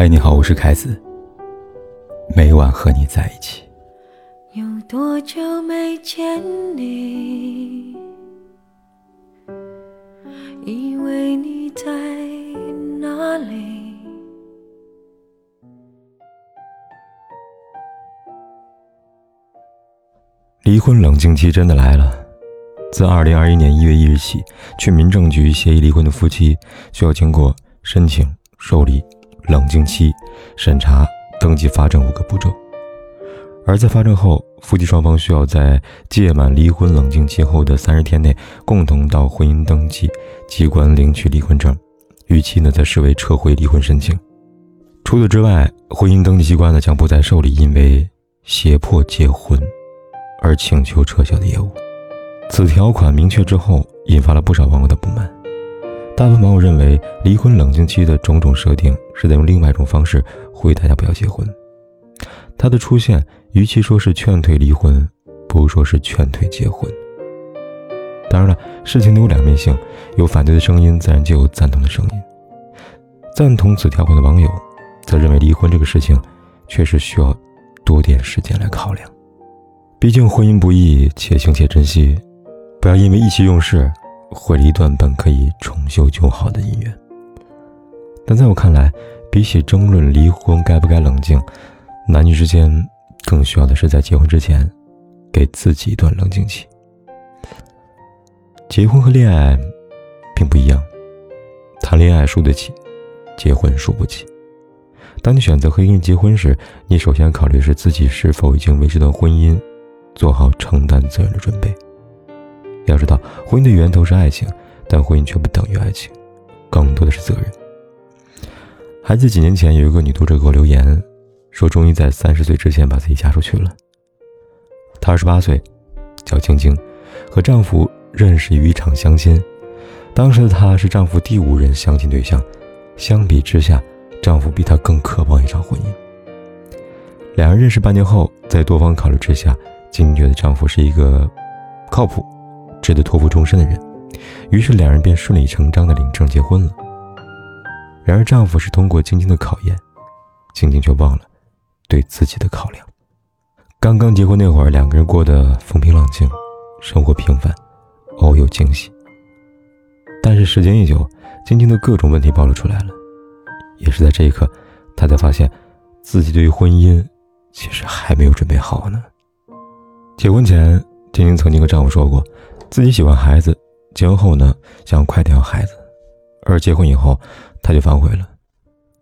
嗨，你好，我是凯子。每晚和你在一起。有多久没见你？以为你在哪里？离婚冷静期真的来了。自二零二一年一月一日起，去民政局协议离婚的夫妻需要经过申请、受理。冷静期、审查、登记发证五个步骤，而在发证后，夫妻双方需要在届满离婚冷静期后的三十天内，共同到婚姻登记机关领取离婚证，逾期呢则视为撤回离婚申请。除此之外，婚姻登记机关呢将不再受理因为胁迫结婚而请求撤销的业务。此条款明确之后，引发了不少网友的不满。大部分网友认为，离婚冷静期的种种设定是在用另外一种方式呼吁大家不要结婚。他的出现，与其说是劝退离婚，不如说是劝退结婚。当然了，事情都有两面性，有反对的声音，自然就有赞同的声音。赞同此条款的网友，则认为离婚这个事情确实需要多点时间来考量。毕竟婚姻不易，且行且珍惜，不要因为意气用事。毁了一段本可以重修旧好的姻缘。但在我看来，比起争论离婚该不该冷静，男女之间更需要的是在结婚之前，给自己一段冷静期。结婚和恋爱并不一样，谈恋爱输得起，结婚输不起。当你选择和一个人结婚时，你首先考虑是自己是否已经为这段婚姻做好承担责任的准备。要知道，婚姻的源头是爱情，但婚姻却不等于爱情，更多的是责任。还记得几年前有一个女读者给我留言，说终于在三十岁之前把自己嫁出去了。她二十八岁，叫晶晶，和丈夫认识于一场相亲，当时的她是丈夫第五任相亲对象，相比之下，丈夫比她更渴望一场婚姻。两人认识半年后，在多方考虑之下，晶晶觉得丈夫是一个靠谱。值得托付终身的人，于是两人便顺理成章的领证结婚了。然而，丈夫是通过晶晶的考验，晶晶却忘了对自己的考量。刚刚结婚那会儿，两个人过得风平浪静，生活平凡，偶有惊喜。但是时间一久，晶晶的各种问题暴露出来了。也是在这一刻，她才发现自己对于婚姻其实还没有准备好呢。结婚前，晶晶曾经和丈夫说过。自己喜欢孩子，结婚后呢，想快点要孩子，而结婚以后，她就反悔了。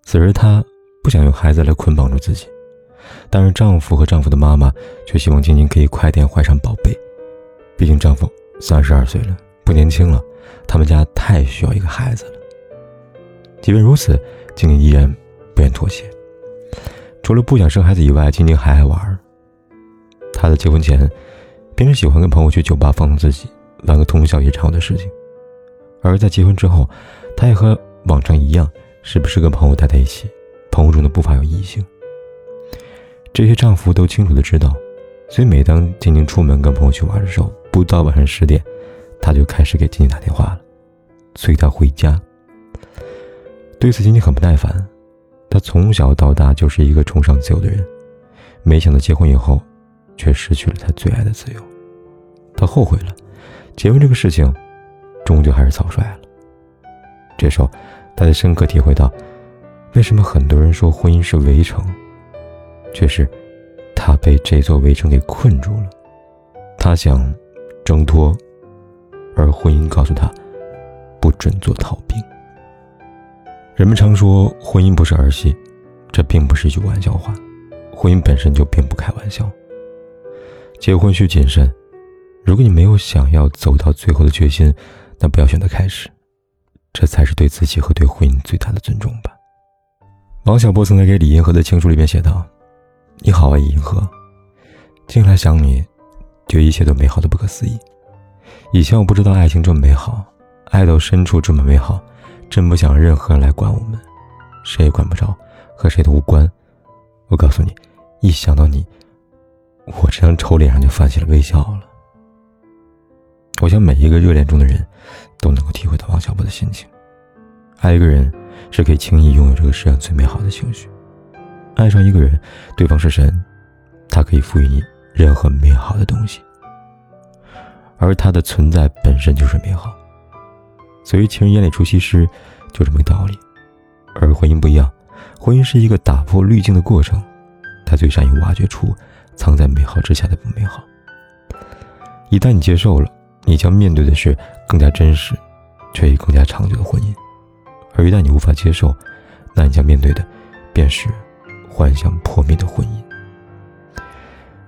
此时她不想用孩子来捆绑住自己，但是丈夫和丈夫的妈妈却希望晶晶可以快点怀上宝贝。毕竟丈夫三十二岁了，不年轻了，他们家太需要一个孩子了。即便如此，晶晶依然不愿妥协。除了不想生孩子以外，晶晶还爱玩。她在结婚前，平时喜欢跟朋友去酒吧放纵自己。玩个通宵夜场的事情，而在结婚之后，她也和往常一样，时不时跟朋友待在一起，朋友中的不乏有异性。这些丈夫都清楚的知道，所以每当静静出门跟朋友去玩的时候，不到晚上十点，他就开始给静静打电话了，催她回家。对此，晶晶很不耐烦，她从小到大就是一个崇尚自由的人，没想到结婚以后，却失去了她最爱的自由，她后悔了。结婚这个事情，终究还是草率了。这时候，他才深刻体会到，为什么很多人说婚姻是围城，却是他被这座围城给困住了。他想挣脱，而婚姻告诉他，不准做逃兵。人们常说婚姻不是儿戏，这并不是一句玩笑话，婚姻本身就并不开玩笑。结婚需谨慎。如果你没有想要走到最后的决心，那不要选择开始，这才是对自己和对婚姻最大的尊重吧。王小波曾在给李银河的情书里面写道：“你好啊，银河，近来想你，觉得一切都美好的不可思议。以前我不知道爱情这么美好，爱到深处这么美好，真不想让任何人来管我们，谁也管不着，和谁都无关。我告诉你，一想到你，我这张丑脸上就泛起了微笑了。”我想每一个热恋中的人，都能够体会到王小波的心情。爱一个人，是可以轻易拥有这个世上最美好的情绪。爱上一个人，对方是神，他可以赋予你任何美好的东西，而他的存在本身就是美好。所以，情人眼里出西施，就这么个道理。而婚姻不一样，婚姻是一个打破滤镜的过程，他最善于挖掘出藏在美好之下的不美好。一旦你接受了，你将面对的是更加真实，却也更加长久的婚姻；而一旦你无法接受，那你将面对的便是幻想破灭的婚姻。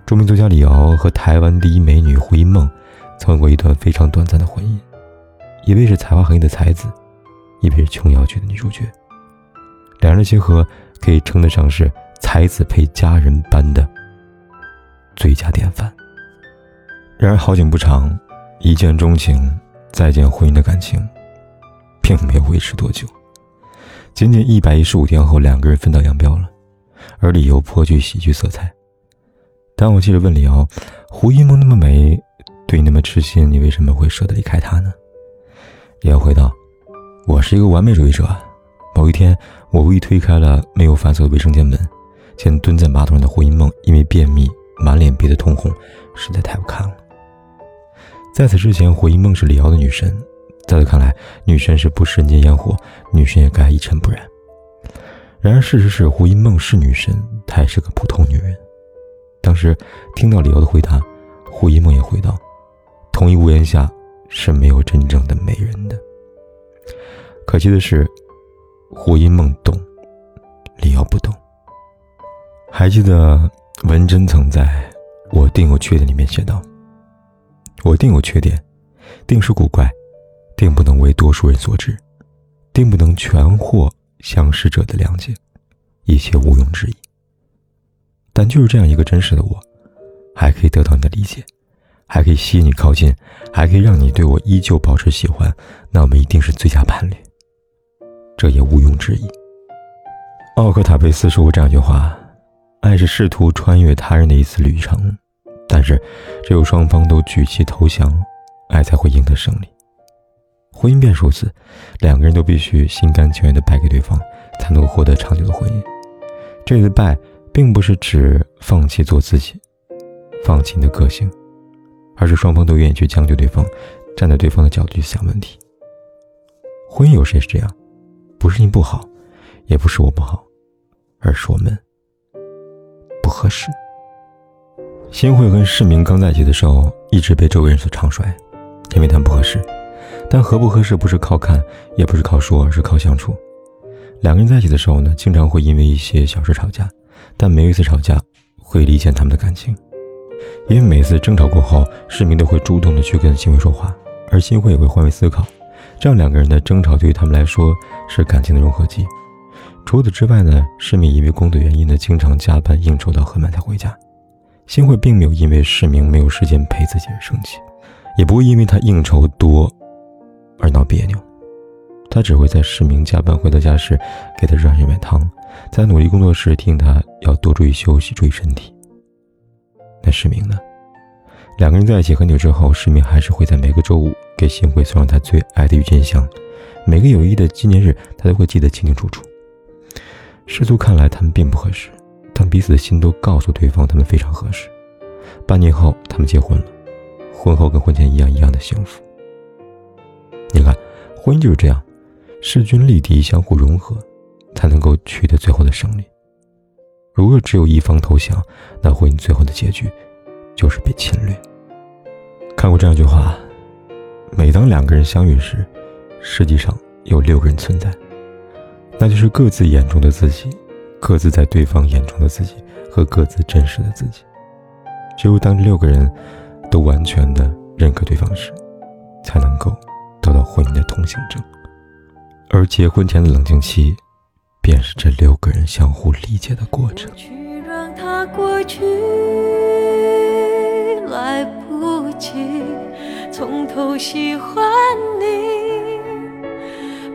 著名作家李敖和台湾第一美女胡因梦，曾有过一段非常短暂的婚姻。一位是才华横溢的才子，一位是琼瑶剧的女主角。两人的结合可以称得上是才子配佳人般的最佳典范。然而好景不长，一见钟情，再见婚姻的感情，并没有维持多久。仅仅一百一十五天后，两个人分道扬镳了，而理由颇具喜剧色彩。当我记得问李敖：“胡一梦那么美，对你那么痴心，你为什么会舍得离开她呢？”李敖回道：“我是一个完美主义者。某一天，我无意推开了没有反锁的卫生间门，见蹲在马桶上的胡一梦因为便秘，满脸憋得通红，实在太不堪了。在此之前，胡一梦是李敖的女神，在他看来，女神是不食人间烟火，女神也该一尘不染。然而，事实是，胡一梦是女神，她也是个普通女人。当时听到李敖的回答，胡一梦也回道：同一屋檐下。”是没有真正的美人的。可惜的是，胡因梦懂，李敖不懂。还记得文珍曾在《我定有缺点》里面写道：“我定有缺点，定是古怪，定不能为多数人所知，定不能全获相识者的谅解，一切毋庸置疑。但就是这样一个真实的我，还可以得到你的理解。”还可以吸引你靠近，还可以让你对我依旧保持喜欢，那我们一定是最佳伴侣，这也毋庸置疑。奥克塔贝斯说过这样一句话：“爱是试图穿越他人的一次旅程，但是只有双方都举旗投降，爱才会赢得胜利。婚姻便如此，两个人都必须心甘情愿的败给对方，才能够获得长久的婚姻。这里的败，并不是指放弃做自己，放弃你的个性。”而是双方都愿意去将就对方，站在对方的角度去想问题。婚姻有时也是这样，不是你不好，也不是我不好，而是我们不合适。新会跟世明刚在一起的时候，一直被周围人所唱衰，因为他们不合适。但合不合适不是靠看，也不是靠说，而是靠相处。两个人在一起的时候呢，经常会因为一些小事吵架，但每一次吵架会理解他们的感情。因为每次争吵过后，世明都会主动的去跟新会说话，而新会也会换位思考，这样两个人的争吵对于他们来说是感情的融合剂。除此之外呢，世明因为工作原因呢，经常加班应酬到很晚才回家。新慧并没有因为世明没有时间陪自己而生气，也不会因为他应酬多而闹别扭。他只会在世明加班回到家时给他热上一碗汤，在努力工作时提醒他要多注意休息，注意身体。那世明呢？两个人在一起很久之后，世明还是会在每个周五给新慧送上他最爱的郁金香。每个有意义的纪念日，他都会记得清清楚楚。世俗看来他们并不合适，但彼此的心都告诉对方他们非常合适。半年后，他们结婚了，婚后跟婚前一样一样的幸福。你看，婚姻就是这样，势均力敌，相互融合，才能够取得最后的胜利。如果只有一方投降，那婚姻最后的结局就是被侵略。看过这样一句话：每当两个人相遇时，实际上有六个人存在，那就是各自眼中的自己，各自在对方眼中的自己和各自真实的自己。只有当六个人都完全的认可对方时，才能够得到婚姻的通行证。而结婚前的冷静期。便是这六个人相互理解的过程。去让它过去，来不及从头喜欢你。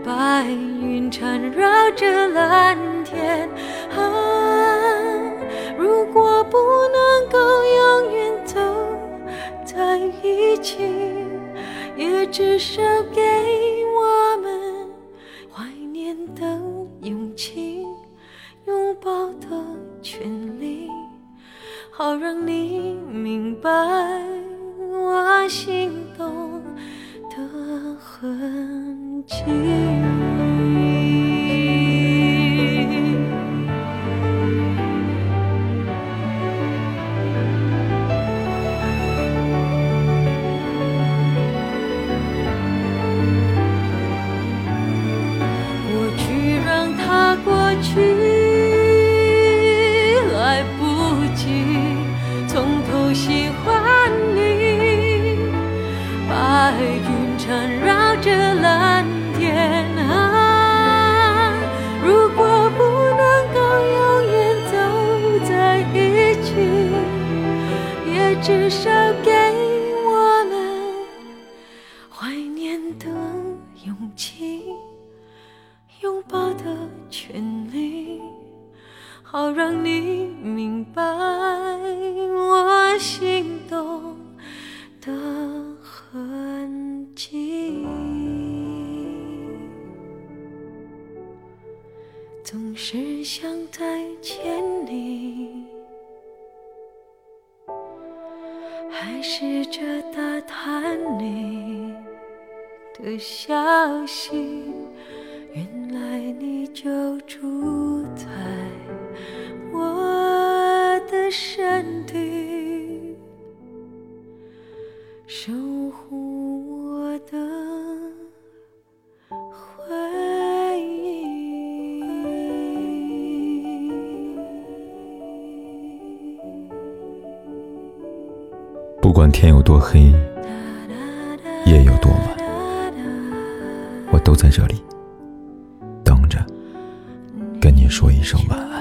白云缠绕着蓝天，啊，如果不能够永远走在一起，也至少给云缠绕着蓝天啊，如果不能够永远走在一起，也至少给我们怀念的勇气，拥抱的权利，好让你明白。的消息，原来你就住在我的身体，守护我的回忆。不管天有多黑，夜有多晚，我都在这里等着，跟你说一声晚安。